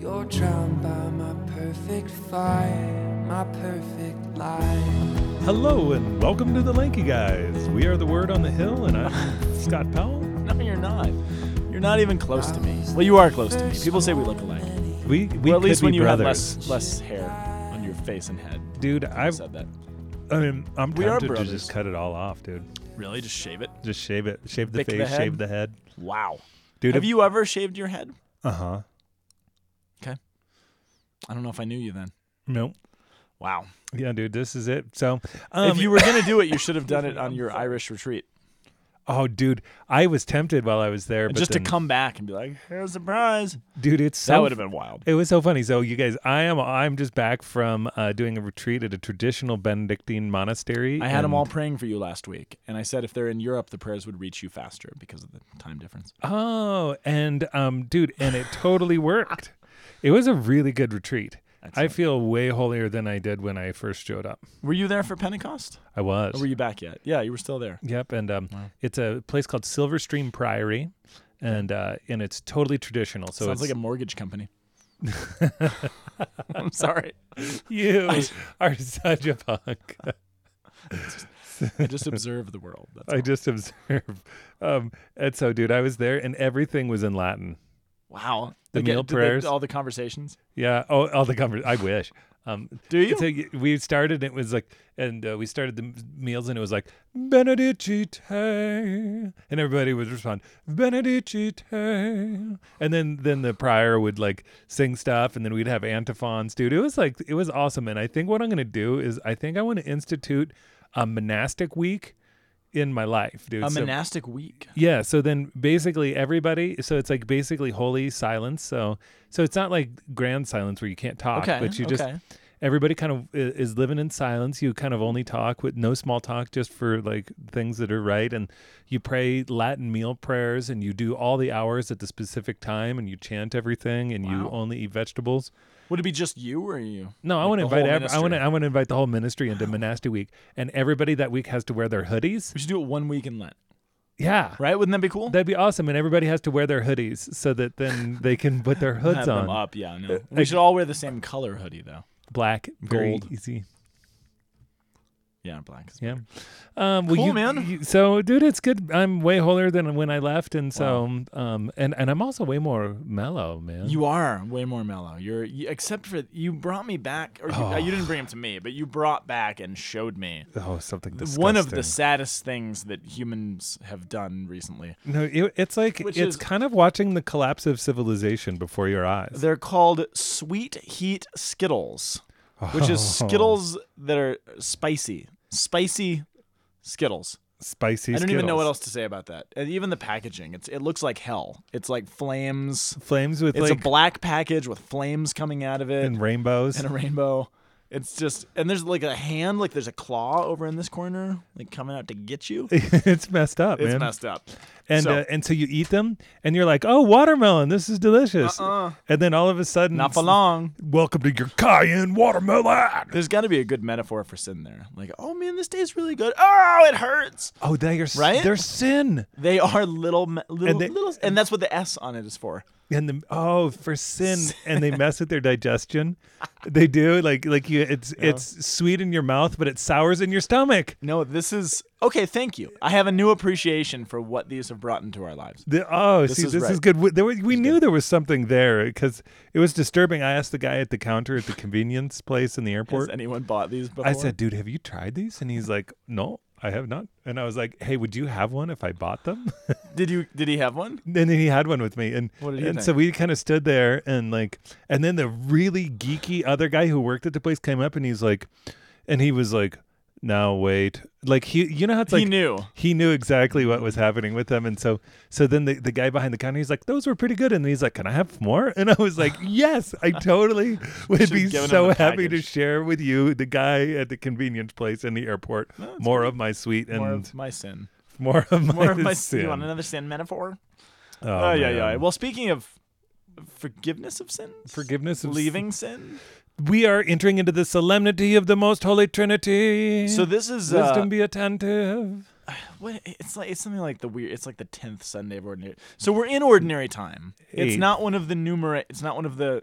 You're drowned by my perfect fire, my perfect life. Hello and welcome to the Lanky Guys. We are the word on the hill, and I'm Scott Powell. No, you're not. You're not even close to me. Well, you are close to me. People say we look alike. We we well, at could least be when you brothers. have less less hair on your face and head. dude. I I said that. I mean, I'm We are tempted to brothers. just cut it all off, dude. Really? Just shave it? Just shave it, shave the Pick the face, head? shave the head, Wow. dude. Have you ever shaved your head? Uh huh. I don't know if I knew you then. Nope. Wow. Yeah, dude. This is it. So, um, if you were gonna do it, you should have done it on your Irish retreat, oh, dude, I was tempted while I was there, but just then, to come back and be like, "Here's a surprise." dude. It's so that would have been wild. It was so funny. So you guys, I am I'm just back from uh, doing a retreat at a traditional Benedictine monastery. I had them all praying for you last week, and I said if they're in Europe, the prayers would reach you faster because of the time difference. Oh, and um, dude, and it totally worked. It was a really good retreat. I feel way holier than I did when I first showed up. Were you there for Pentecost? I was. Or were you back yet? Yeah, you were still there. Yep, and um, Wow. it's a place called Silverstream Priory, and uh, and it's totally traditional. So Sounds it's like a mortgage company. I'm sorry. you are such a punk. I just observe the world. That's I all. just observe. Um, and so, dude, I was there, and everything was in Latin. Wow. The get- meal they- prayers. all the conversations. Yeah. Oh, all the conversations. I wish. Um, Do you? We started. It was like, and uh, we started the meals, and it was like Benedicite, and everybody would respond Benedicite, and then then the prior would like sing stuff, and then we'd have antiphons, dude. It was like it was awesome, and I think what I'm gonna do is I think I want to institute a monastic week in my life, dude. a So- monastic week. yeah, so then basically everybody so it's like basically holy silence. So so it's not like grand silence where you can't talk, Okay. but you just okay. everybody kind of is living in silence. You kind of only talk with no small talk just for like things that are right and you pray Latin meal prayers and you do all the hours at the specific time and you chant everything and you only eat vegetables. Would it be just you or you? No, I Like want to invite whole ev- I want to? I want to invite the whole ministry into monastic week and everybody that week has to wear their hoodies. We should do it one week in Lent, Yeah. right? Wouldn't that be cool? That'd be awesome, and everybody has to wear their hoodies so that then they can put their hoods Have on. them up. Yeah, no. Uh, We should all wear the same color hoodie though. Black, Gold. easy. Yeah, black. Is Yeah. better. Um, well, Cool, you- man. you- so, dude, it's good. I'm way holier than when I left, and so, um, and and I'm also way more mellow, man. You are way more mellow. You're you, except for you brought me back, or you, uh, you didn't bring him to me, but you brought back and showed me oh something disgusting. one of the saddest things that humans have done recently. no, it, it's like Which it's is- kind of watching the collapse of civilization before your eyes. They're called sweet heat Skittles, which is oh. Skittles that are spicy, spicy Skittles. Spicy. I don't even know what else to say about that. And even the packaging, it's it looks like hell. It's like flames. Flames with It's like a black package with flames coming out of it and rainbows. and a rainbow. It's just and there's like a hand, like there's a claw over in this corner, like coming out to get you. it's messed up, It's man. messed up. and so- uh, and so you eat them, and you're like, oh, watermelon, this is delicious. Uh-uh. And then all of a sudden, Not for long. welcome to your cayenne watermelon. There's got to be a good metaphor for sin there. Like, oh man, this tastes really good. Oh, it hurts. Oh, they're Right? They're sin. They are little, little, they- little, and that's what the S on it is for. And the oh for sin, and they mess with their digestion. They do like like you. It's it's sweet in your mouth, but it sours in your stomach. No, this is okay. Thank you. I have a new appreciation for what these have brought into our lives. The, oh, This see, is this is good. We, there we knew there was something there because it was disturbing. I asked the guy at the counter at the convenience place in the Has airport. anyone bought these before? I said, "Dude, have you tried these?" And he's like, "No, I have not." And I was like, "Hey, would you have one if I bought them?" "Did you? Did he have one?" and then he had one with me, and What did and think? so we kind of stood there and like, and then the really geeky other guy who worked at the place came up and he's like, and he was like, "Now wait," like he, you know how it's like he knew. he knew exactly what was happening with them, and so so then the, the guy behind the counter he's like, "Those were pretty good," and he's like, "Can I have more?" And I was like, "Yes, I totally would be so happy to share with you, the guy at the convenience place in the airport, No, more good. of my sweet and More of my sin. more of my, More of my sin." You want another sin metaphor? Oh, Oh, yeah, yeah. Well, speaking of forgiveness of sins, Forgiveness of leaving sin. We are entering into the solemnity of the most holy Trinity. So this is wisdom uh, be attentive. what it's like. It's something like the weird. It's like the tenth Sunday of ordinary. So we're in ordinary time. It's not one of the numerate. It's not one of the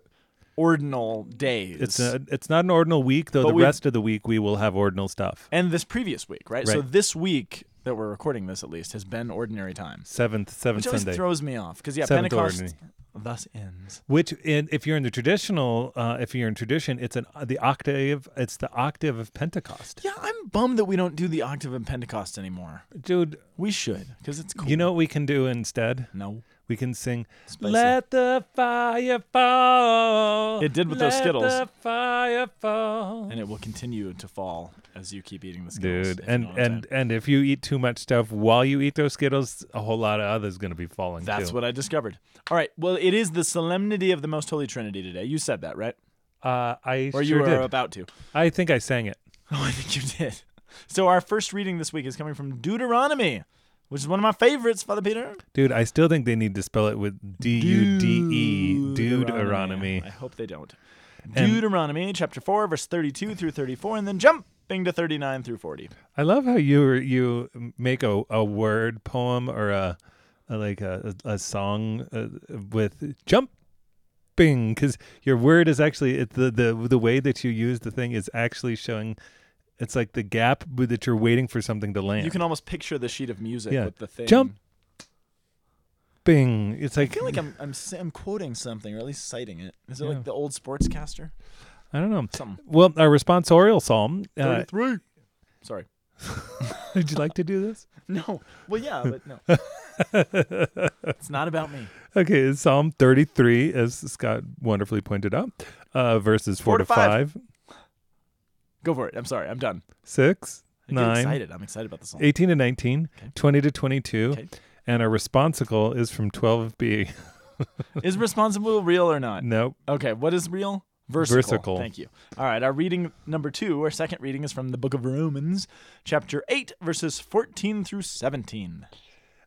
ordinal days. It's a, it's not an ordinal week though. But the rest of the week we will have ordinal stuff. and this previous week, right? So this week that we're recording this, at least, has been ordinary time, Seventh seventh which always Sunday. throws me off because yeah, Seventh Pentecost ordinary. Thus ends. Which, in, if you're in the traditional, uh, if you're in tradition, it's an the octave. It's the octave of Pentecost, Yeah, I'm bummed that we don't do the octave of Pentecost anymore. dude. We should because it's cool. You know what we can do instead? no. We can sing Spicy. "Let the fire fall." It did with those Let Skittles. the fire fall. and it will continue to fall as you keep eating the Skittles. Dude, you and know and and if you eat too much stuff while you eat those Skittles, a whole lot of others going to be falling. that's too. what I discovered. All right, well, it is the solemnity of the Most Holy Trinity today. You said that, right? Uh, I Or sure you were did. about to. I think I sang it. Oh, I think you did. So our first reading this week is coming from Deuteronomy, which is one of my favorites, Father Peter. Dude, I still think they need to spell it with D U D E, Deuteronomy. I hope they don't. And- Deuteronomy chapter 4, verse 32 through 34, and then jumping to 39 through 40. I love how you you make a, a word poem or a, a like a, a, song uh, with jumping because your word is actually it, the the the way that you use the thing is actually showing. It's like the gap that you're waiting for something to land. You can almost picture the sheet of music Yeah. with the thing. Jump. Bing. It's like I feel like I'm, I'm I'm quoting something or at least citing it. Is it Yeah. like the old sportscaster? I don't know. Something. Well, our responsorial psalm. Uh, 33. Sorry. would you like to do this? No. Well, yeah, but no. it's not about me. Okay, it's Psalm 33, as Scott wonderfully pointed out, uh, verses 4, Four to to five. 5, Go for it. I'm sorry. I'm done. 6, I get 9, excited. I'm excited about the song. 18 to 19, Okay. 20 to 22, Okay. and our responsicle is from 12b. Is responsible real or not? nope. Okay, what is real? Versicle. Versicle. Thank you. All right, our reading number two, our second reading is from the book of Romans, chapter 8, verses 14 through 17.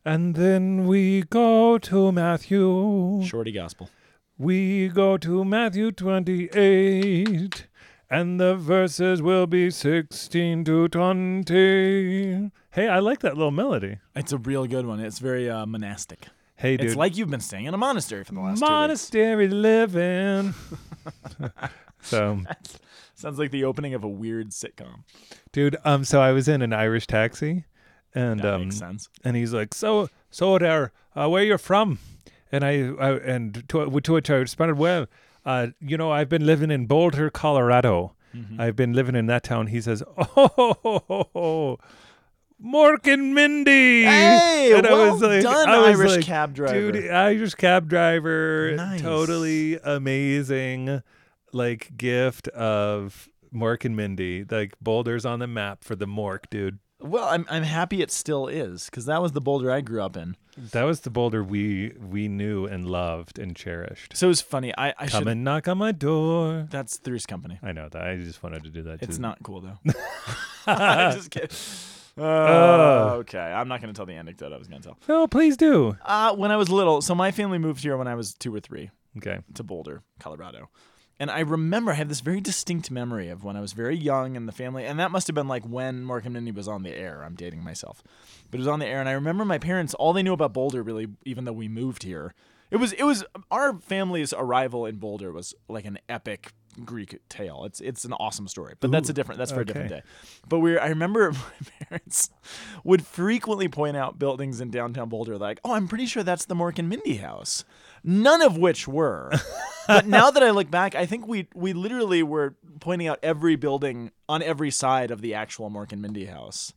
And then we go to Matthew. Shorty gospel. We go to Matthew 28, and the verses will be 16 to 20. Hey, I like that little melody. It's a real good one. It's very uh, monastic. Hey, dude. It's like you've been staying in a monastery for the last monastery living. so, Sounds like the opening of a weird sitcom. dude, um, so I was in an Irish taxi, and That um, makes sense. and he's like, "So, so there, uh, where you're from?" And I, I and to, to which I responded, "Well, uh, you know, I've been living in Boulder, Colorado. Mm-hmm. I've been living in that town." He says, "Oh." Mork and Mindy. Hey, and well I was like, done, I was Irish like, cab driver. Dude, Irish cab driver, Nice. totally amazing, like gift of Mork and Mindy. Like Boulder's on the map for the Mork, dude. Well, I'm I'm happy it still is because that was the Boulder I grew up in. That was the Boulder we we knew and loved and cherished. So it was funny. I I Come should. and knock on my door. That's Three's Company. I know that. I just wanted to do that. It's too. not cool though. I'm just kidding. Uh, Uh. okay, I'm not going to tell the anecdote I was going to tell. No, please do. Uh, when I was little, so my family moved here when I was two or three Okay. to Boulder, Colorado. And I remember I have this very distinct memory of when I was very young and the family, and that must have been like when Mork and Mindy was on the air. I'm dating myself, but it was on the air, and I remember my parents all they knew about Boulder really, even though we moved here, it was it was our family's arrival in Boulder was like an epic Greek tale. It's it's an awesome story, but that's a different that's for a different day. But we I remember my parents would frequently point out buildings in downtown Boulder like, "Oh, I'm pretty sure that's the Mork and Mindy house." None of which were. but now that I look back, I think we we literally were pointing out every building on every side of the actual Mork and Mindy house.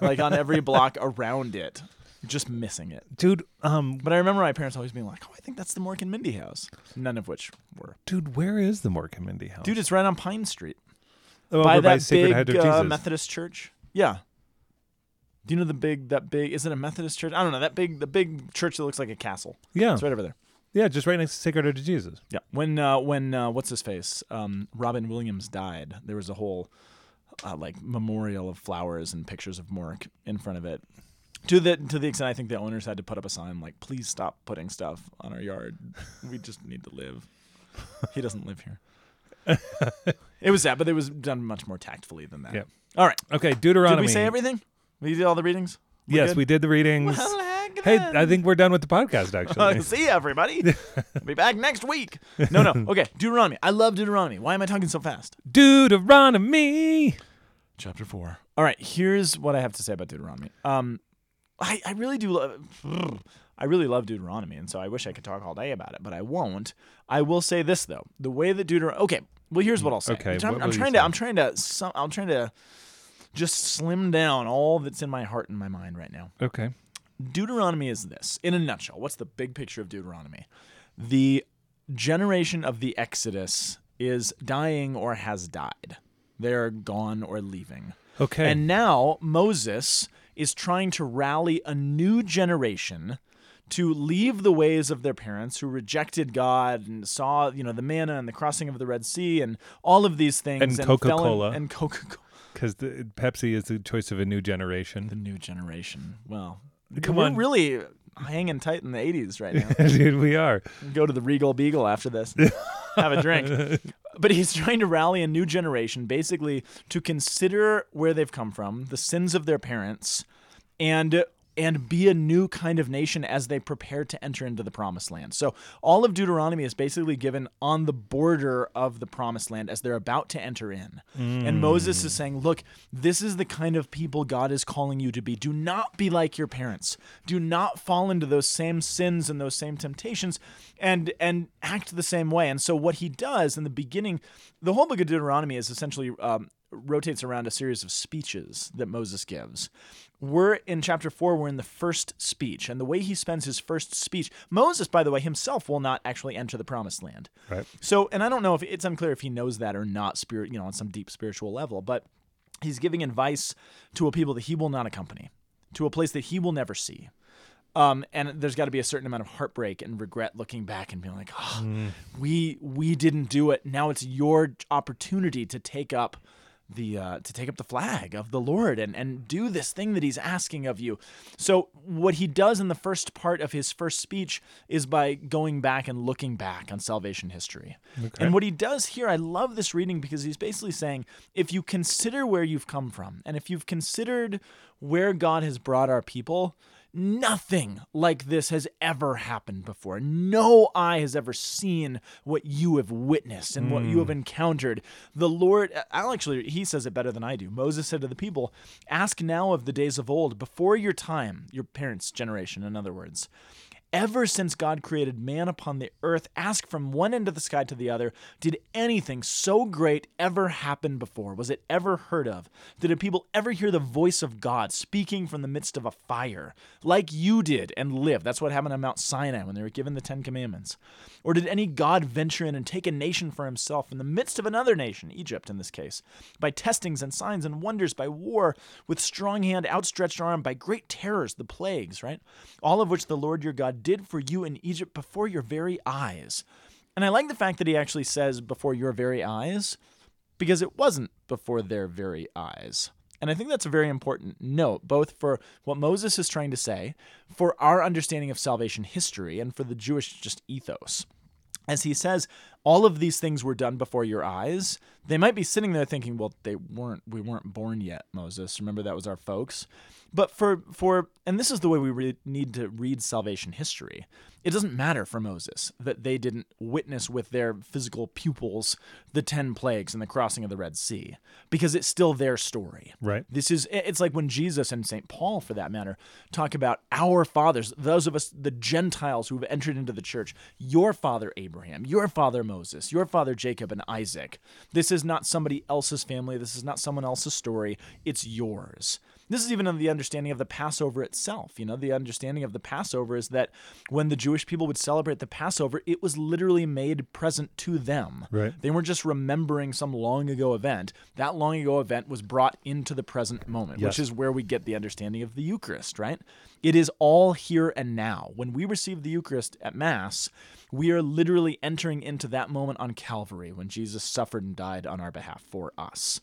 Like on every block around it. Just missing it. Dude, um But I remember my parents always being like, "Oh, I think that's the Mork and Mindy house." None of which were. dude, where is the Mork and Mindy house? Dude, it's right on Pine Street. oh, by over that Sacred big Heart of uh, Methodist church. Yeah. Do you know the big that big is it a Methodist church? I don't know that big the big church that looks like a castle. yeah. It's right over there. Yeah, just right next to Sacred Heart of Jesus. Yeah. When uh, when uh, what's his face um, Robin Williams died, there was a whole uh, like memorial of flowers and pictures of Mork in front of it. To the to the extent I think the owners had to put up a sign like, "Please stop putting stuff on our yard. We just need to live." He doesn't live here. it was that, but it was done much more tactfully than that. Yeah. All right. Okay, Deuteronomy. Did we say everything? We did all the readings. We're yes, good? we did the readings. Well, Hey. I think we're done with the podcast. Actually, See everybody. Be back next week. No, no. Okay, Deuteronomy. I love Deuteronomy. Why am I talking so fast? Deuteronomy. Chapter four. All right, here's what I have to say about Deuteronomy. Um, I, I really do love. I really love Deuteronomy, and so I wish I could talk all day about it, but I won't. I will say this though: the way that Deuteronomy. Okay, well, here's what I'll say. Okay, I'm, I'm trying to. say? I'm trying to. Some, I'm trying to just slim down all that's in my heart and my mind right now. Okay. Deuteronomy is this in a nutshell. What's the big picture of Deuteronomy? The generation of the Exodus is dying or has died. They're gone or leaving. Okay. And now Moses is trying to rally a new generation to leave the ways of their parents who rejected God and saw, you know, the manna and the crossing of the Red Sea and all of these things And in- Coca-Cola. and Coca-Cola. Because Pepsi is the choice of a new generation. The new generation. Well, Come we're on. really hanging tight in the 80s right now. Dude, we are. go to the Regal Beagle after this, have a drink. But he's trying to rally a new generation, basically to consider where they've come from, the sins of their parents, and and be a new kind of nation as they prepare to enter into the promised land. So all of Deuteronomy is basically given on the border of the promised land as they're about to enter in. And Moses is saying, "Look, this is the kind of people God is calling you to be. Do not be like your parents. Do not fall into those same sins and those same temptations and and act the same way." And so what he does in the beginning, the whole book of Deuteronomy is essentially um, rotates around a series of speeches that Moses gives. We're in chapter four, we're in the first speech. And the way he spends his first speech, Moses, by the way, himself will not actually enter the promised land. Right. So, and I don't know if it's unclear if he knows that or not, spirit, you know, on some deep spiritual level, but he's giving advice to a people that he will not accompany, to a place that he will never see. Um, and there's got to be a certain amount of heartbreak and regret looking back and being like, oh, we we didn't do it. Now it's your opportunity to take up the uh, to take up the flag of the Lord and and do this thing that He's asking of you. So what he does in the first part of his first speech is by going back and looking back on salvation history. And what he does here, I love this reading because he's basically saying, if you consider where you've come from and if you've considered where God has brought our people, Nothing like this has ever happened before. No eye has ever seen what you have witnessed and what you hmm. have encountered. The Lord, I'll actually, he says it better than I do. Moses said to the people, Ask now of the days of old, before your time, your parents' generation, in other words. Ever since God created man upon the earth, ask from one end of the sky to the other, did anything so great ever happen before? Was it ever heard of? Did a people ever hear the voice of God speaking from the midst of a fire, like you did, and live? That's what happened on Mount Sinai when they were given the Ten Commandments. Or did any God venture in and take a nation for himself in the midst of another nation, Egypt in this case, by testings and signs and wonders, by war, with strong hand, outstretched arm, by great terrors, the plagues, right? All of which the Lord your God did for you in Egypt before your very eyes. And I like the fact that he actually says before your very eyes, because it wasn't before their very eyes. And I think that's a very important note, both for what Moses is trying to say, for our understanding of salvation history, and for the Jewish just ethos. As he says, all of these things were done before your eyes. They might be sitting there thinking, well, they weren't we weren't born yet, Moses. Remember that was our folks. But for for and this is the way we re- need to read salvation history. It doesn't matter for Moses that they didn't witness with their physical pupils the 10 plagues and the crossing of the Red Sea because it's still their story. Right. This is it's like when Jesus and St. Paul for that matter talk about our fathers, those of us the Gentiles who have entered into the church, your father Abraham, your father Moses, your father Jacob and Isaac. This is not somebody else's family, this is not someone else's story, it's yours. This is even in the understanding of the Passover itself. You know, the understanding of the Passover is that when the Jewish people would celebrate the Passover, it was literally made present to them. Right. They weren't just remembering some long ago event. That long ago event was brought into the present moment, Yes. which is where we get the understanding of the Eucharist, right? It is all here and now. When we receive the Eucharist at Mass, we are literally entering into that moment on Calvary when Jesus suffered and died on our behalf for us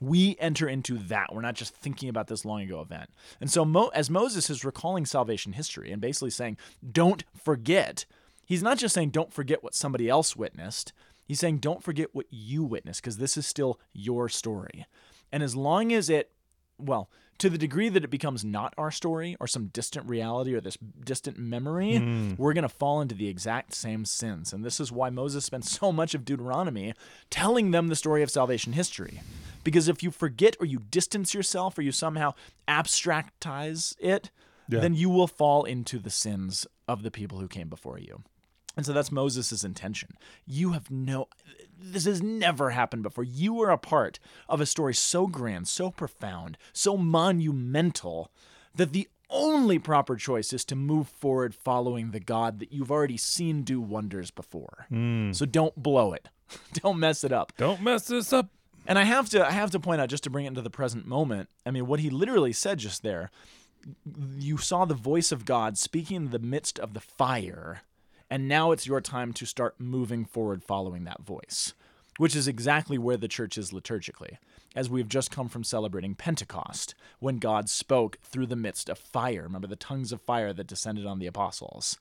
we enter into that. We're not just thinking about this long ago event. And so, Mo- as Moses is recalling salvation history and basically saying, don't forget, he's not just saying, don't forget what somebody else witnessed. He's saying, don't forget what you witnessed, because this is still your story. And as long as it well, to the degree that it becomes not our story or some distant reality or this distant memory, hmm. we're going to fall into the exact same sins. And this is why Moses spent so much of Deuteronomy telling them the story of salvation history. Because if you forget or you distance yourself or you somehow abstractize it, Yeah. then you will fall into the sins of the people who came before you. And so that's Moses' intention. You have no, this has never happened before. You are a part of a story so grand, so profound, so monumental that the only proper choice is to move forward following the God that you've already seen do wonders before. Hmm. So don't blow it. don't mess it up. Don't mess this up. And I have to I have to point out just to bring it into the present moment. I mean, what he literally said just there, you saw the voice of God speaking in the midst of the fire, and now it's your time to start moving forward following that voice, which is exactly where the church is liturgically, as we've just come from celebrating Pentecost, when God spoke through the midst of fire. Remember the tongues of fire that descended on the apostles.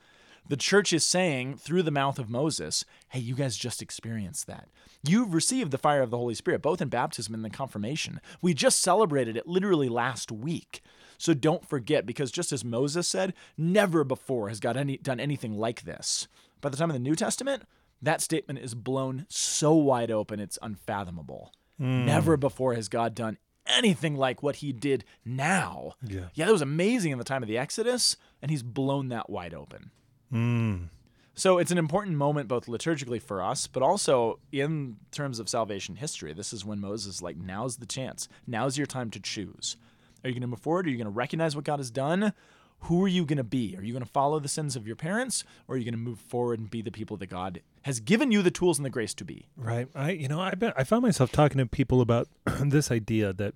The church is saying through the mouth of Moses, hey, you guys just experienced that. You've received the fire of the Holy Spirit, both in baptism and in confirmation. We just celebrated it literally last week. So don't forget, because just as Moses said, never before has God any, done anything like this. By the time of the New Testament, that statement is blown so wide open it's unfathomable. Hmm. Never before has God done anything like what he did now. Yeah. Yeah, that was amazing in the time of the Exodus, and he's blown that wide open. Mm. So it's an important moment both liturgically for us, but also in terms of salvation history. This is when Moses is like, now's the chance. Now's your time to choose. Are you going to move forward? Are you going to recognize what God has done? Who are you going to be? Are you going to follow the sins of your parents, or are you going to move forward and be the people that God has given you the tools and the grace to be? Right. I you know I've been I found myself talking to people about this idea that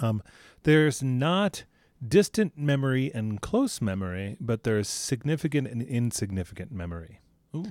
um there's not distant memory and close memory, but there's significant and insignificant memory. Ooh,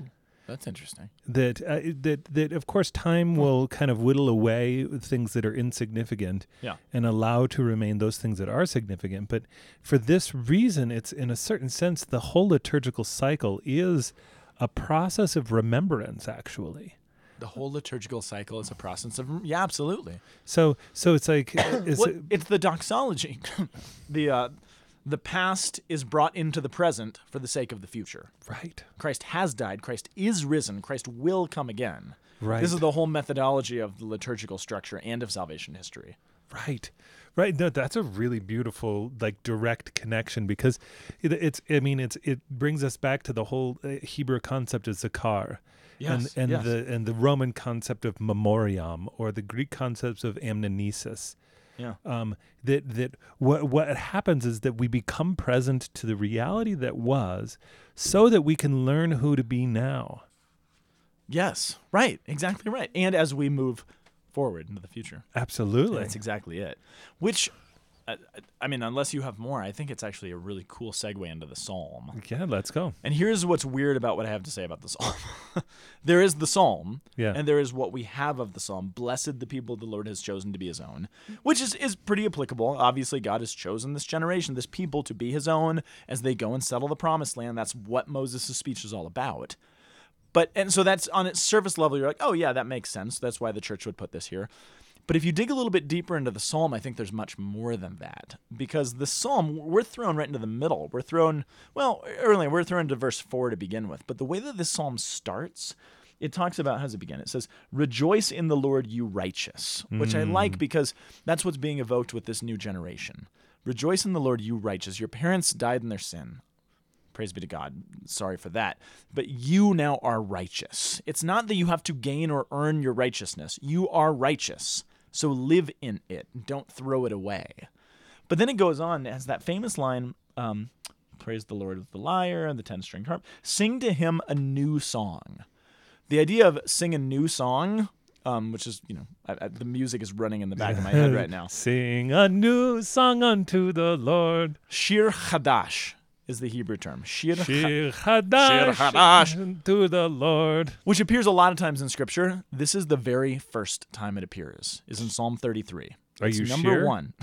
that's interesting. That uh, that that of course time will kind of whittle away things that are insignificant Yeah. and allow to remain those things that are significant. But for this reason, it's in a certain sense the whole liturgical cycle is a process of remembrance actually. The whole liturgical cycle is a process of yeah, absolutely. So so it's like it's, What- it's the doxology. the uh, the past is brought into the present for the sake of the future. right. Christ has died. Christ is risen. Christ will come again. Right. This is the whole methodology of the liturgical structure and of salvation history. Right. Right. No, that's a really beautiful, like, direct connection because it, it's. I mean, it's. It brings us back to the whole uh, Hebrew concept of zakar, Yes, and and yes. the and the Roman concept of memoriam, or the Greek concepts of amnesis. Yeah. Um, that that what what happens is that we become present to the reality that was, so that we can learn who to be now. Yes. Right. Exactly right. And as we move forward into the future, Absolutely. that's exactly it. Which, I mean, unless you have more, I think it's actually a really cool segue into the psalm. yeah. Let's go. And here's what's weird about what I have to say about the psalm. there is the psalm, Yeah. and there is what we have of the psalm. Blessed the people the Lord has chosen to be his own, which is, is pretty applicable. Obviously, God has chosen this generation, this people, to be his own as they go and settle the promised land. That's what Moses' speech is all about. But and so that's on its surface level, you're like, oh yeah, that makes sense. That's why the church would put this here. But if you dig a little bit deeper into the psalm, I think there's much more than that. Because the psalm, we're thrown right into the middle. We're thrown, well, earlier, we're thrown into verse 4 to begin with. But the way that this psalm starts, it talks about, how does it begin? It says, Rejoice in the Lord, you righteous, which I mm. like because that's what's being evoked with this new generation. Rejoice in the Lord, you righteous. Your parents died in their sin. Praise be to God. Sorry for that. But you now are righteous. It's not that you have to gain or earn your righteousness. You are righteous. So live in it. Don't throw it away. But then it goes on, it has that famous line um, Praise the Lord with the lyre and the 10 string harp. Sing to him a new song. The idea of sing a new song, um, which is, you know, I, I, the music is running in the back of my head right now. Sing a new song unto the Lord. Shir Chadash is the Hebrew term. Shir, Shir Hadash, Shir Hadash. unto the Lord. which appears a lot of times in scripture. This is the very first time it appears. Is in Psalm 33. Are It's you number sure? one?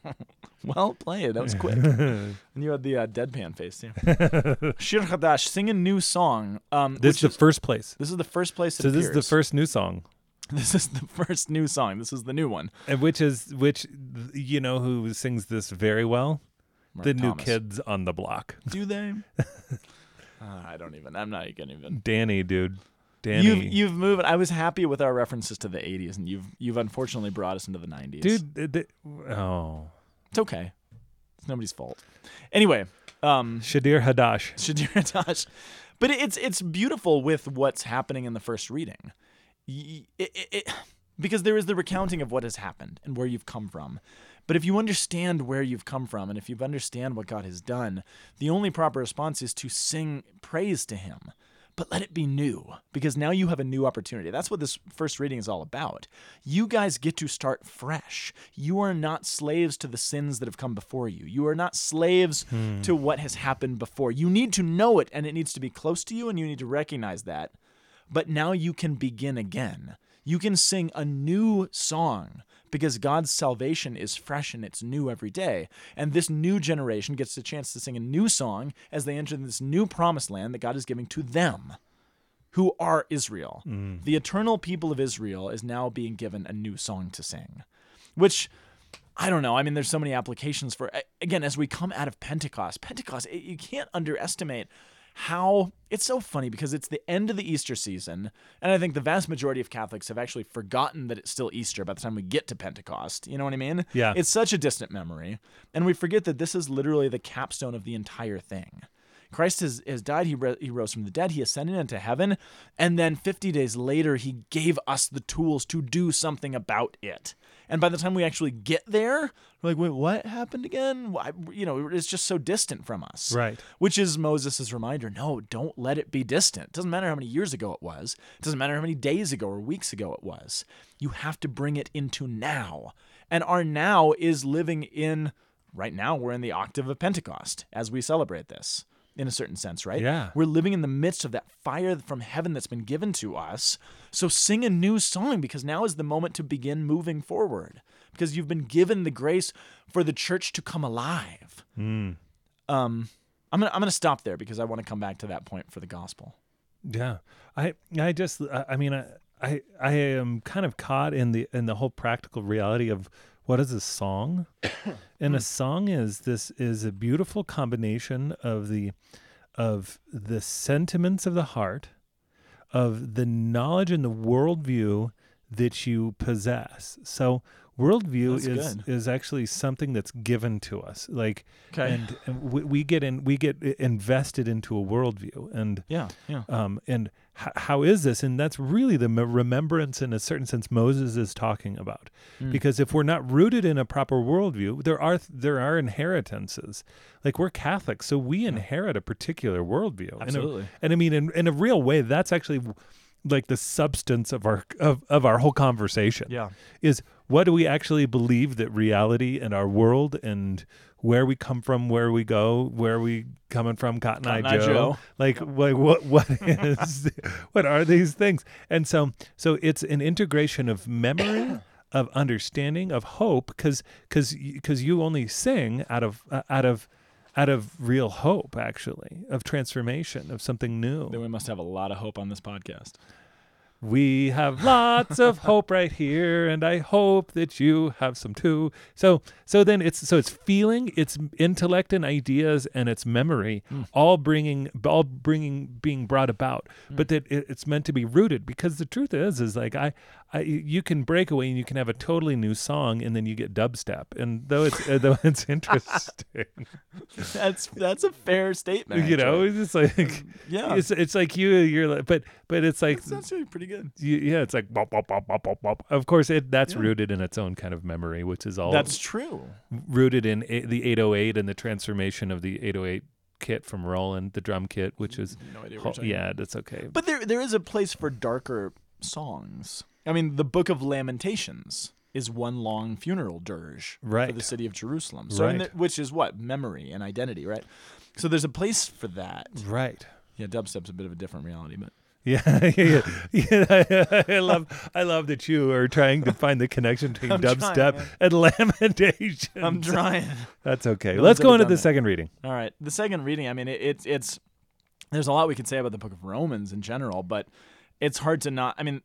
well, play it. That was quick. and you had the uh, deadpan face too. Shir Hadash, sing a new song. Um, This is the first place. this is the first place it So this is the first new song. This is the first new song. This is the new one. And which is which you know who sings this very well? Mark the new kids on the block. Do they? Uh, I don't even. I'm not gonna even. Danny, dude. Danny. You've you've moved. I was happy with our references to the 80s, and you've you've unfortunately brought us into the 90s. dude. th- th- oh, it's okay. It's nobody's fault. Anyway, um, Shadir Hadash. Shadir Hadash. But it's it's beautiful with what's happening in the first reading, Y- it- it- it- because there is the recounting of what has happened and where you've come from. But if you understand where you've come from and if you understand what God has done, the only proper response is to sing praise to Him. But let it be new, because now you have a new opportunity. That's what this first reading is all about. You guys get to start fresh. You are not slaves to the sins that have come before you. You are not slaves hmm. to what has happened before. You need to know it, and it needs to be close to you, and you need to recognize that. But now you can begin again. You can sing a new song because God's salvation is fresh and it's new every day. And this new generation gets the chance to sing a new song as they enter this new promised land that God is giving to them, who are Israel. Mm. The eternal people of Israel is now being given a new song to sing, which. I don't know. I mean, there's so many applications for again as we come out of Pentecost. Pentecost, you can't underestimate how it's so funny because it's the end of the Easter season, and I think the vast majority of Catholics have actually forgotten that it's still Easter by the time we get to Pentecost. You know what I mean? Yeah. It's such a distant memory, and we forget that this is literally the capstone of the entire thing. Christ has, has died, he, re- he rose from the dead, he ascended into heaven, and then 50 days later, he gave us the tools to do something about it. And by the time we actually get there, we're like, wait, what happened again? Why, you know, it's just so distant from us. Right. Which is Moses' reminder no, don't let it be distant. It doesn't matter how many years ago it was, it doesn't matter how many days ago or weeks ago it was. You have to bring it into now. And our now is living in, right now, we're in the octave of Pentecost as we celebrate this. In a certain sense, right? Yeah. We're living in the midst of that fire from heaven that's been given to us. So sing a new song because now is the moment to begin moving forward because you've been given the grace for the church to come alive. Um, I'm gonna I'm gonna stop there because I want to come back to that point for the gospel. Yeah, I I just I, I mean I, I I am kind of caught in the in the whole practical reality of what is a song, and a hmm. song is this is a beautiful combination of the of the sentiments of the heart, of the knowledge and the worldview that you possess. So worldview That's is good. is actually something that's given to us. Like Okay. and, and we, we get in we get invested into a worldview and Yeah, yeah. um, and h- how is this? And that's really the me- remembrance, in a certain sense, Moses is talking about. Hmm. Because if we're not rooted in a proper worldview, there are there are inheritances. Like we're Catholics, so we inherit a particular worldview. And a- Absolutely. And, I mean, in, in a real way, that's actually like the substance of our of, of our whole conversation Yeah. is what do we actually believe that reality and our world and where we come from, where we go, where we coming from, Cotton, Cotton Eye Joe. Joe. Like, like what what is what are these things? And so so it's an integration of memory. Of understanding, of hope, because because because you only sing out of uh, out of out of real hope, actually, of transformation, of something new. Then we must have a lot of hope on this podcast. We have lots of hope right here, and I hope that you have some too. So, so then it's so it's feeling, it's intellect and ideas, and it's memory, hmm. all bringing, all bringing, being brought about. Hmm. But that it, it's meant to be rooted because the truth is, is like I, I, you can break away and you can have a totally new song, and then you get dubstep, and though it's uh, though it's interesting, That's that's a fair statement. you know, actually. it's like Yeah. it's it's like you, you're like, but but it's like That's actually pretty good. you, yeah, it's like bop, bop, bop, bop, bop, bop. Of course, it that's Yeah. rooted in its own kind of memory, which is all That's true. rooted in a, the 808 and the transformation of the 808 kit from Roland, the drum kit, which is No idea what ho- you're yeah, that's okay. But there there is a place for darker songs. I mean, the Book of Lamentations is one long funeral dirge for the city of Jerusalem. So, Right. th- which is what memory and identity, right? So there's a place for that. right. Yeah, dubstep's a bit of a different reality, but Yeah, yeah, yeah. yeah. I love, I love that you are trying to find the connection between I'm dubstep man. and lamentation. I'm trying. That's okay. No Let's go into the that. second reading. All right, the second reading. I mean, it, it's it's there's a lot we could say about the Book of Romans in general, but it's hard to not. I mean,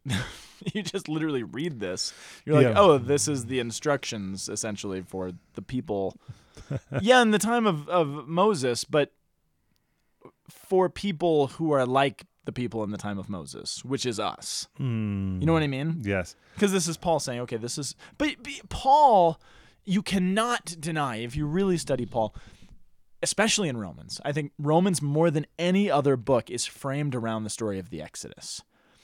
you just literally read this. You're like, Yeah. oh, this is the instructions essentially for the people. yeah, in the time of, of Moses, but for people who are like the people in the time of Moses, which is us. Hmm. You know what I mean? Yes. Because this is Paul saying, okay, this is. But, but Paul, you cannot deny, if you really study Paul, especially in Romans, I think Romans more than any other book is framed around the story of the Exodus.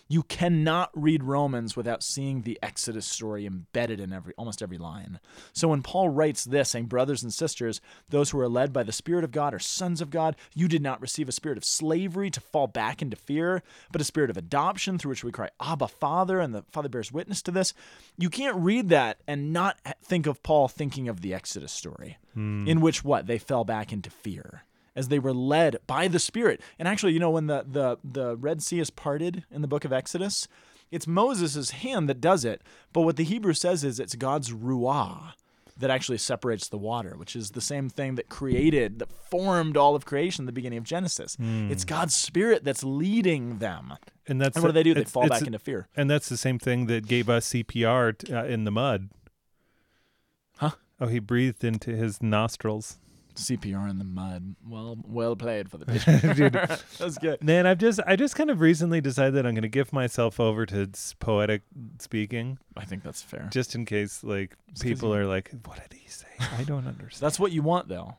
You cannot read Romans without seeing the Exodus story embedded in every almost every line. So when Paul writes this, saying, Brothers and sisters, those who are led by the Spirit of God are sons of God, you did not receive a spirit of slavery to fall back into fear, but a spirit of adoption through which we cry, Abba, Father, and the Father bears witness to this. You can't read that and not think of Paul thinking of the Exodus story, hmm. in which what? They fell back into fear as they were led by the Spirit. And actually, you know, when the the the Red Sea is parted in the book of Exodus, it's Moses' hand that does it. But what the Hebrew says is it's God's ruah that actually separates the water, which is the same thing that created, that formed all of creation the beginning of Genesis. It's God's Spirit that's leading them. And that's And what do they do? They fall it's- back into fear. And that's the same thing that gave us CPR t- uh, in the mud. Huh? Oh, he breathed into his nostrils. CPR in the mud. Well, well played for the. Dude. That's good. Man, I've just I just kind of recently decided that I'm going to give myself over to poetic speaking, I think that's fair. just in case like 'cause people are like, "What did he say? I don't understand." That's what you want, though.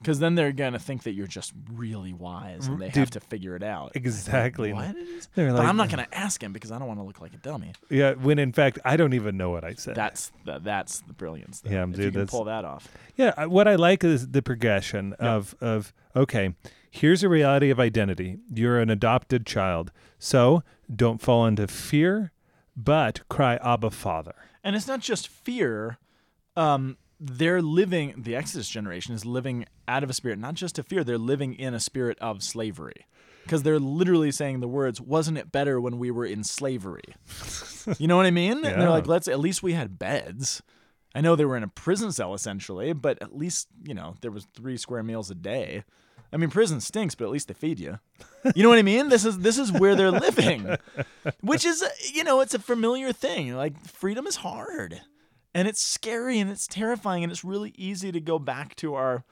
Because then they're going to think that you're just really wise and they have to figure it out. exactly. What? They're But like, I'm not going to ask him because I don't want to look like a dummy. Yeah, when in fact I don't even know what I said. That's the, that's the brilliance. Though, Yeah, if dude, you can that's- pull that off. Yeah, I- what I like is the progression of of okay, here's a reality of identity. You're an adopted child. So, don't fall into fear, but cry Abba Father. And it's not just fear. Um, they're living, the Exodus generation is living out of a spirit, not just of fear, they're living in a spirit of slavery. Because they're literally saying the words, wasn't it better when we were in slavery? you know what I mean? And they're like, let's, at least we had beds. I know they were in a prison cell essentially, but at least, you know, there was three square meals a day. I mean, prison stinks, but at least they feed you. You know what I mean? This is this is where they're living, which is you know it's a familiar thing. Like freedom is hard, and it's scary and it's terrifying, and it's really easy to go back to our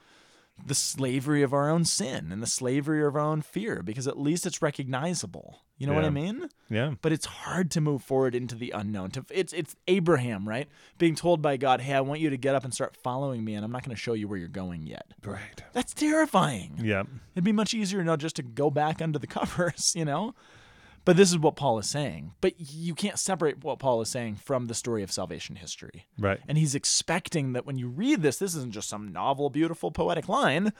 the slavery of our own sin and the slavery of our own fear because at least it's recognizable. You know what I mean? Yeah. but it's hard to move forward into the unknown. To it's it's Abraham, right? Being told by God, "Hey, I want you to get up and start following me, and I'm not going to show you where you're going yet." Right. That's terrifying. Yeah. It'd be much easier now just to go back under the covers, you know. But this is what Paul is saying. But you can't separate what Paul is saying from the story of salvation history. Right. And he's expecting that when you read this, this isn't just some novel, beautiful, poetic line.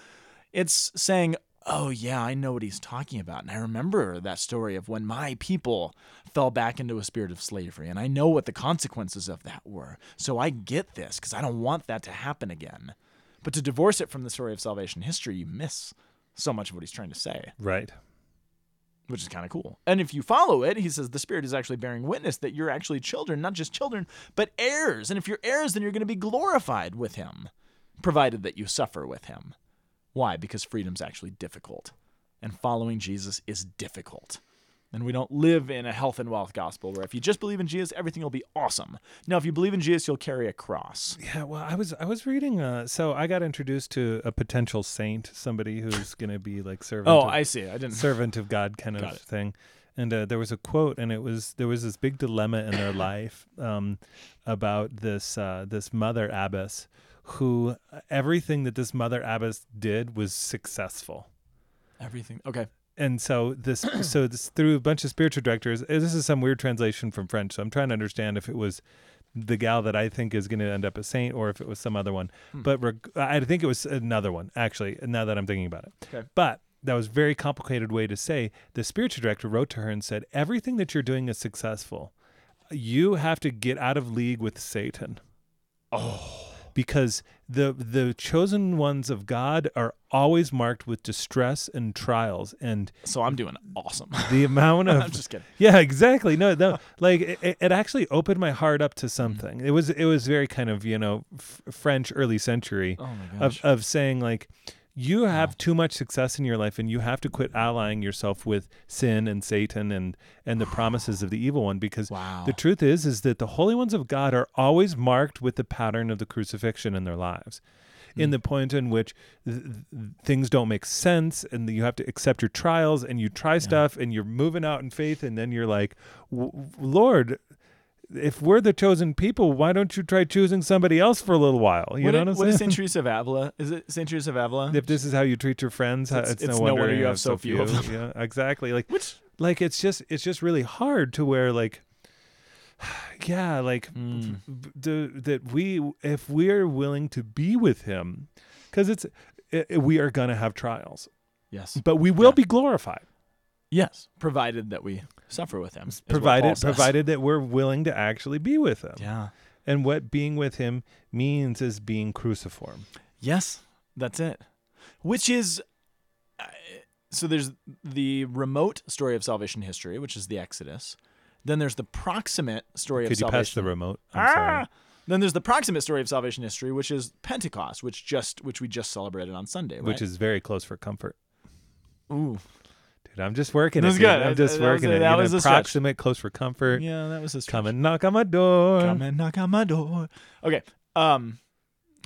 It's saying, oh, yeah, I know what he's talking about. And I remember that story of when my people fell back into a spirit of slavery. And I know what the consequences of that were. So I get this because I don't want that to happen again. But to divorce it from the story of salvation history, you miss so much of what he's trying to say Right. Which is kind of cool. And if you follow it, he says the Spirit is actually bearing witness that you're actually children, not just children, but heirs. And if you're heirs, then you're going to be glorified with Him, provided that you suffer with Him. Why? Because freedom's actually difficult, and following Jesus is difficult. And we don't live in a health and wealth gospel where if you just believe in Jesus, everything will be awesome. No, if you believe in Jesus, you'll carry a cross. Yeah, well, I was I was reading. Uh, so I got introduced to a potential saint, somebody who's going to be like servant. Oh, of, I see. I didn't. servant of God kind of thing. And uh, there was a quote, and it was there was this big dilemma in their life um, about this uh, this mother abbess who everything that this mother abbess did was successful. Everything. Okay. And so this so this through a bunch of spiritual directors. This is some weird translation from French, so I'm trying to understand if it was the gal that I think is going to end up a saint or if it was some other one. Hmm. But reg- I think it was another one actually. Now that I'm thinking about it, Okay. but that was a very complicated way to say. The spiritual director wrote to her and said, "Everything that you're doing is successful. You have to get out of league with Satan." Oh. Because the the chosen ones of God are always marked with distress and trials and So I'm doing awesome. the amount of I'm just kidding. yeah exactly no no like it, it actually opened my heart up to mm-hmm. something it was it was very kind of you know f- french early century Oh of, of saying like you have too much success in your life and you have to quit allying yourself with sin and Satan and and the promises of the evil one because Wow. the truth is is that the holy ones of God are always marked with the pattern of the crucifixion in their lives. Hmm. In the point in which th- th- things don't make sense, and you have to accept your trials, and you try stuff, and you're moving out in faith, and then you're like, "W- Lord, if we're the chosen people, why don't you try choosing somebody else for a little while? You what know did- what I'm what is saying? St. Teresa of Avila? Is it St. Teresa of Avila? if this is how you treat your friends, it's, It's- it's, it's no, wonder you have so few of them. Yeah, exactly. Like, Which like it's just it's just really hard to where like, yeah, like Mm. the, that we if we're willing to be with Him, because it's i i- we are gonna have trials, yes, but we will Yeah. be glorified. Yes, provided that we suffer with him. is what Paul Provided, provided that we're willing to actually be with him, Yeah. and what being with him means is being cruciform. Yes, that's it. Which is uh, so there's the remote story of salvation history, which is the Exodus. Then there's the proximate story Could of salvation. Could you pass the remote? I'm Ah! sorry. Then there's the proximate story of salvation history, which is Pentecost, which just which we just celebrated on Sunday, right? Which is very close for comfort. ooh, Dude, I'm just working That it. was good. I'm That- just that was working a- it. that You know, was a stretch. close for comfort. yeah, that was a stretch. Come and knock on my door. come and knock on my door. Okay, um,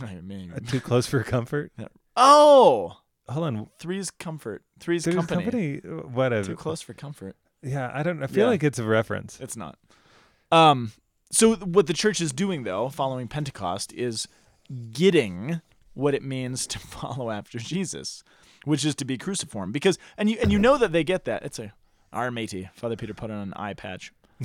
I mean, Uh, Too close for comfort. oh, Hold on. three's comfort, three's There's company. company. Whatever. Too close for comfort. Yeah, I don't. I feel Yeah. like it's a reference. It's not. Um, so what the church is doing though, following Pentecost, is getting what it means to follow after Jesus, which is to be cruciform. Because and you and you know that they get that. It's a our matey. Father Peter put on an eye patch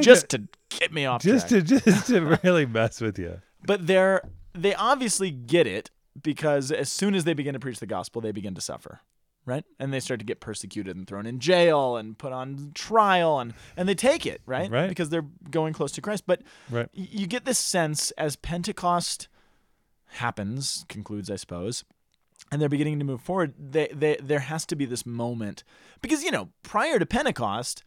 just God, to get me off just track. to just to really mess with you. But they're they obviously get it because as soon as they begin to preach the gospel, they begin to suffer. Right? And they start to get persecuted and thrown in jail and put on trial and and they take it, right? Right. Because they're going close to Christ. But Right. you get this sense as Pentecost happens, concludes, I suppose, and they're beginning to move forward. They, they, there has to be this moment because you know prior to Pentecost,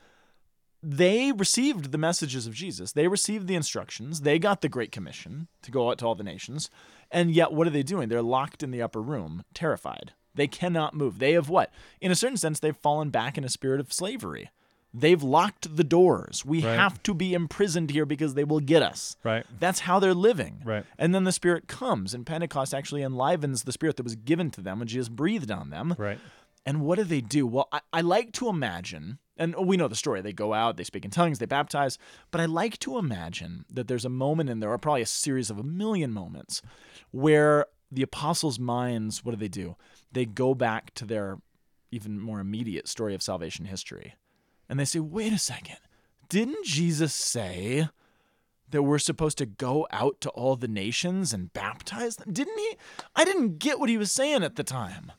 they received the messages of Jesus. They received the instructions. They got the Great Commission to go out to all the nations, and yet what are they doing? They're locked in the upper room, terrified. They cannot move. They have what? In a certain sense, they've fallen back in a spirit of slavery. They've locked the doors. We Right. have to be imprisoned here because they will get us. Right. That's how they're living. Right. And then the Spirit comes, and Pentecost actually enlivens the Spirit that was given to them when Jesus breathed on them. Right. And what do they do? Well, I, I like to imagine, and we know the story. They go out, they speak in tongues, they baptize, but I like to imagine that there's a moment in there, or probably a series of a million moments, where the apostles' minds, what do they do? They go back to their even more immediate story of salvation history. And they say, wait a second, didn't Jesus say that we're supposed to go out to all the nations and baptize them? Didn't he? I didn't get what he was saying at the time.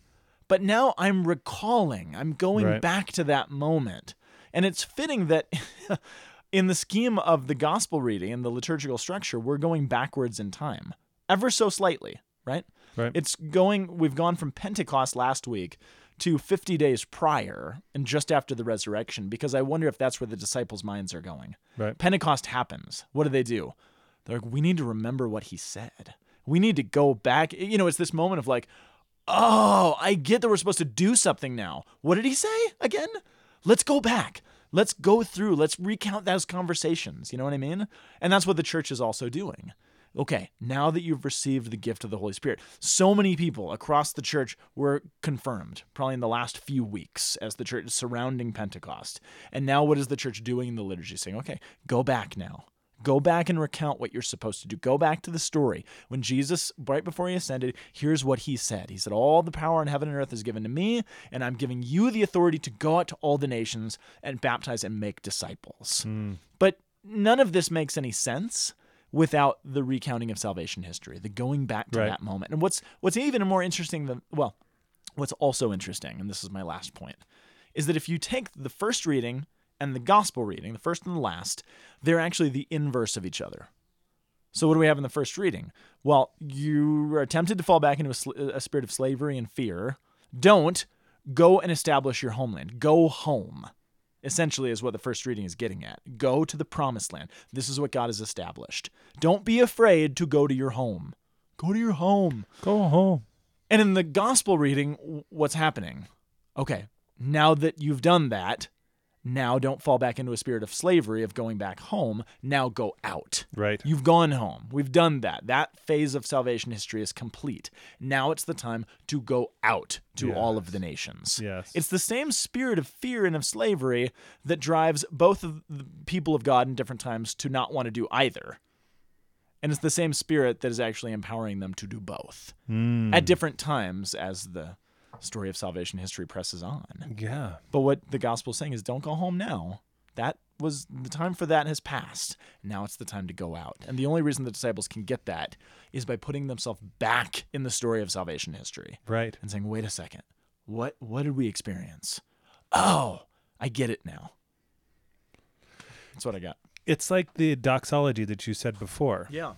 But now I'm recalling, I'm going Right. back to that moment. And it's fitting that in the scheme of the gospel reading and the liturgical structure, we're going backwards in time, ever so slightly, right? Right. It's going, we've gone from Pentecost last week to 50 days prior and just after the resurrection, because I wonder if that's where the disciples' minds are going. Right. Pentecost happens. What do they do? They're like, we need to remember what he said. We need to go back. You know, it's this moment of like, oh, I get that we're supposed to do something now. What did he say again? Let's go back. Let's go through. Let's recount those conversations. You know what I mean? And that's what the church is also doing. Okay, now that you've received the gift of the Holy Spirit, so many people across the church were confirmed, probably in the last few weeks, as the church is surrounding Pentecost. And now, what is the church doing in the liturgy? Saying, okay, go back now. Go back and recount what you're supposed to do. Go back to the story. When Jesus, right before he ascended, here's what he said. He said, All the power in heaven and earth is given to me, and I'm giving you the authority to go out to all the nations and baptize and make disciples. Hmm. But none of this makes any sense without the recounting of salvation history, the going back to Right. that moment. And what's what's even more interesting than well, what's also interesting, and this is my last point, is that if you take the first reading and the gospel reading, the first and the last, they're actually the inverse of each other. So what do we have in the first reading? Well, you are tempted to fall back into a, sl- a spirit of slavery and fear. Don't go and establish your homeland. Go home. Essentially, is what the first reading is getting at. Go to the promised land. This is what God has established. Don't be afraid to go to your home. Go to your home. Go home. And in the gospel reading, what's happening? Okay, now that you've done that, now don't fall back into a spirit of slavery of going back home. Now go out. Right. You've gone home. We've done that. That phase of salvation history is complete. Now it's the time to go out to all of the nations. Yes. It's the same spirit of fear and of slavery that drives both of the people of God in different times to not want to do either. And it's the same spirit that is actually empowering them to do both Hmm. at different times as the story of salvation history presses on. Yeah. But what the gospel is saying is don't go home now. That was the time for that has passed. Now it's the time to go out. And the only reason the disciples can get that is by putting themselves back in the story of salvation history Right. and saying, "Wait a second. What what did we experience? Oh, I get it now." That's what I got. It's like the doxology that you said before. Yeah.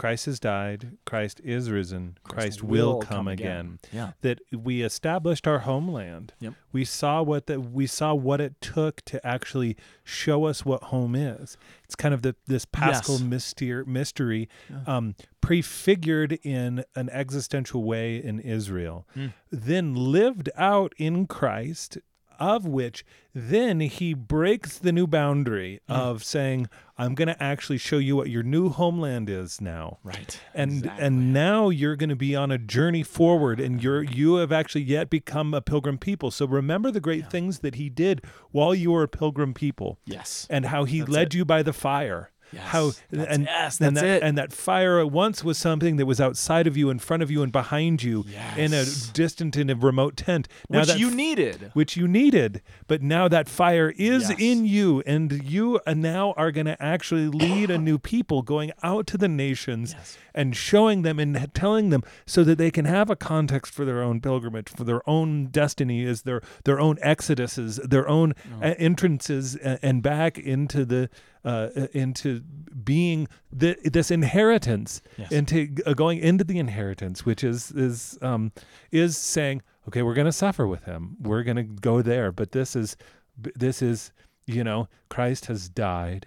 Christ has died, Christ is risen, Christ, will, come, again. Yeah. That we established our homeland. Yep. We saw what the we saw what it took to actually show us what home is. It's kind of the this paschal Yes. mystery, mystery um, prefigured in an existential way in Israel, Hmm. then lived out in Christ. Of which then he breaks the new boundary Hmm. of saying, I'm going to actually show you what your new homeland is now Right. and Exactly. and now you're going to be on a journey forward and you're you have actually yet become a pilgrim people so remember the great things that he did while you were a pilgrim people Yes. and how he That's led it. you by the fire Yes. how That's- and yes, and that it. and that fire at once was something that was outside of you in front of you and behind you in a distant in a remote tent now Which that you needed. which you needed. But now that fire is Yes. in you, and you uh, now are going to actually lead a new people going out to the nations Yes. and showing them and telling them so that they can have a context for their own pilgrimage, for their own destiny, is their their own exoduses, their own Oh. entrances, uh, and back into the. Uh, into being the, this inheritance, Yes. into uh, going into the inheritance, which is is um, is saying, okay, we're going to suffer with him. We're going to go there, but this is this is you know, Christ has died,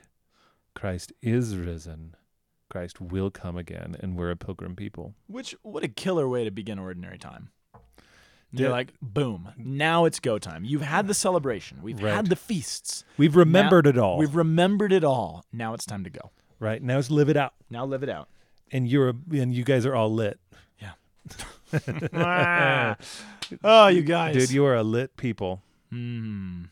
Christ is risen, Christ will come again, and we're a pilgrim people. Which what a killer way to begin ordinary time. You're like, boom, now it's go time. You've had the celebration. We've Right. had the feasts. We've remembered it all, We've remembered it all. Now it's time to go. right? Now let's live it out. Now live it out. And you're a, and you guys are all lit, Yeah. oh, you guys. dude. You are a lit people. Hmm.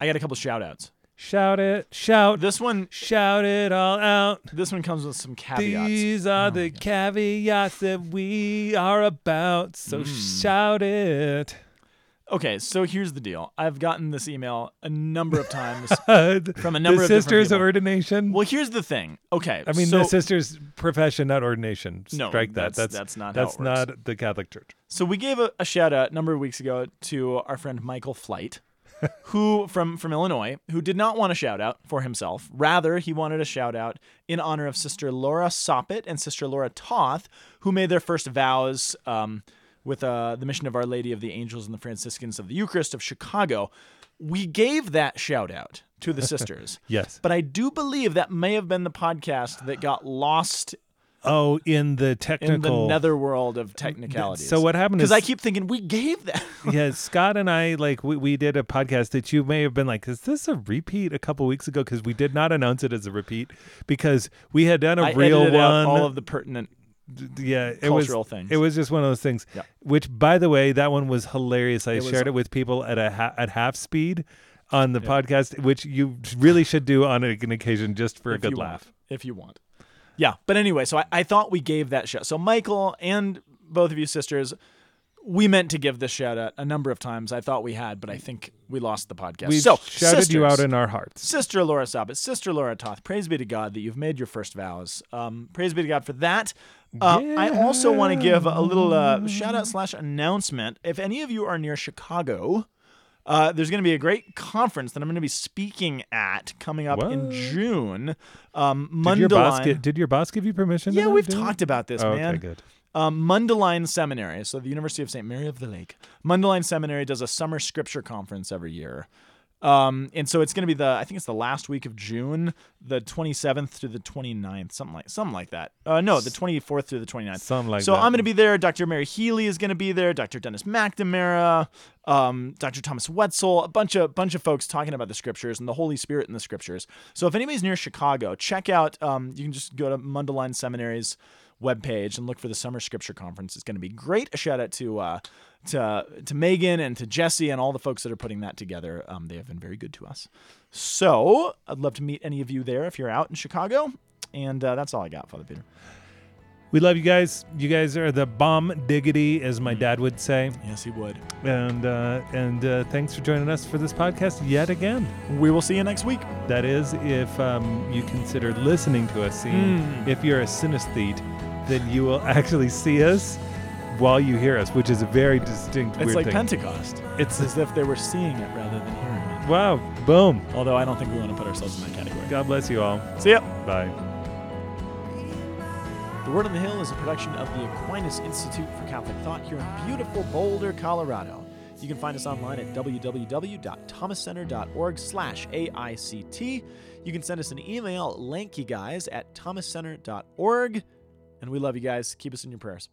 I got a couple shout outs. Shout it, shout, This one shout it all out. this one comes with some caveats. These are Oh, the caveats that we are about. So Mm. shout it. Okay, so here's the deal. I've gotten this email a number of times. from a number the of sisters ordination. well, here's the thing. Okay. I mean, so, the sisters profession, not ordination. No, Strike that. that's- That's that's not that's not the Catholic Church. So we gave a, a shout out a number of weeks ago to our friend Michael Flight, who from from Illinois, who did not want a shout out for himself. Rather, he wanted a shout out in honor of Sister Laura Soppet and Sister Laura Toth, who made their first vows um, with uh, the mission of Our Lady of the Angels and the Franciscans of the Eucharist of Chicago. We gave that shout out to the sisters. Yes. But I do believe that may have been the podcast that got lost Oh, in the in technical. the netherworld of technicalities. So what happened Because I keep thinking we gave that. yeah, Scott and I like we, we did a podcast that you may have been like, is this a repeat a couple weeks ago? Because we did not announce it as a repeat because we had done a I real one. all of the pertinent. yeah, it was cultural things. It was just one of those things. Yeah. Which, by the way, that one was hilarious. I It was- shared it with people at a ha- at half speed on the podcast, which you really should do on an occasion just for a good laugh. Want, if you want. Yeah, but anyway, so I, I thought we gave that shout. So Michael and both of you sisters, we meant to give this shout out a number of times. I thought we had, but I think we lost the podcast. We so shouted you out in our hearts. Sister Laura Sabat, Sister Laura Toth, praise be to God that you've made your first vows. Um, praise be to God for that. Uh, I also want to give a little uh, shout out slash announcement. If any of you are near Chicago, uh, there's going to be a great conference that I'm going to be speaking at coming up in June. Um, Did your, boss Mundelein- get, did your boss give you permission? yeah, we've do it? talked about this, Oh, man. Okay, good. Um, Mundelein Seminary, so the University of St. Mary of the Lake. Mundelein Seminary does a summer scripture conference every year. Um, and so it's going to be the I think it's the last week of June, the 27th to the 29th, something like something like that. Uh, no, the 24th through the 29th. Something like so that. I'm going to be there. Dr. Mary Healy is going to be there. Dr. Denis McNamara, um, Dr. Thomas Wetzel, a bunch of bunch of folks talking about the scriptures and the Holy Spirit in the scriptures. So if anybody's near Chicago, check out. Um, you can just go to Mundelein Seminary's webpage and look for the Summer Scripture Conference. It's going to be great. A shout out to uh, to to Megan and to Jesse and all the folks that are putting that together. Um, they have been very good to us. So I'd love to meet any of you there if you're out in Chicago. And uh, that's all I got, Father Peter. We love you guys. You guys are the bomb diggity, as my dad would say. Yes, he would. And uh, and uh, thanks for joining us for this podcast yet again. We will see you next week. That is, if um, you consider listening to us, seeing Mm. if you're a synesthete, then you will actually see us while you hear us, which is a very distinct It's like thing. Pentecost. It's It's as if they were seeing it rather than hearing it. wow, boom. Although I don't think we want to put ourselves in that category. God bless you all. See ya. Bye. The Word on the Hill is a production of the Aquinas Institute for Catholic Thought here in beautiful Boulder, Colorado. You can find us online at www.thomascenter.org slash AICT. You can send us an email at lankyguys at thomascenter.org. And we love you guys. Keep us in your prayers.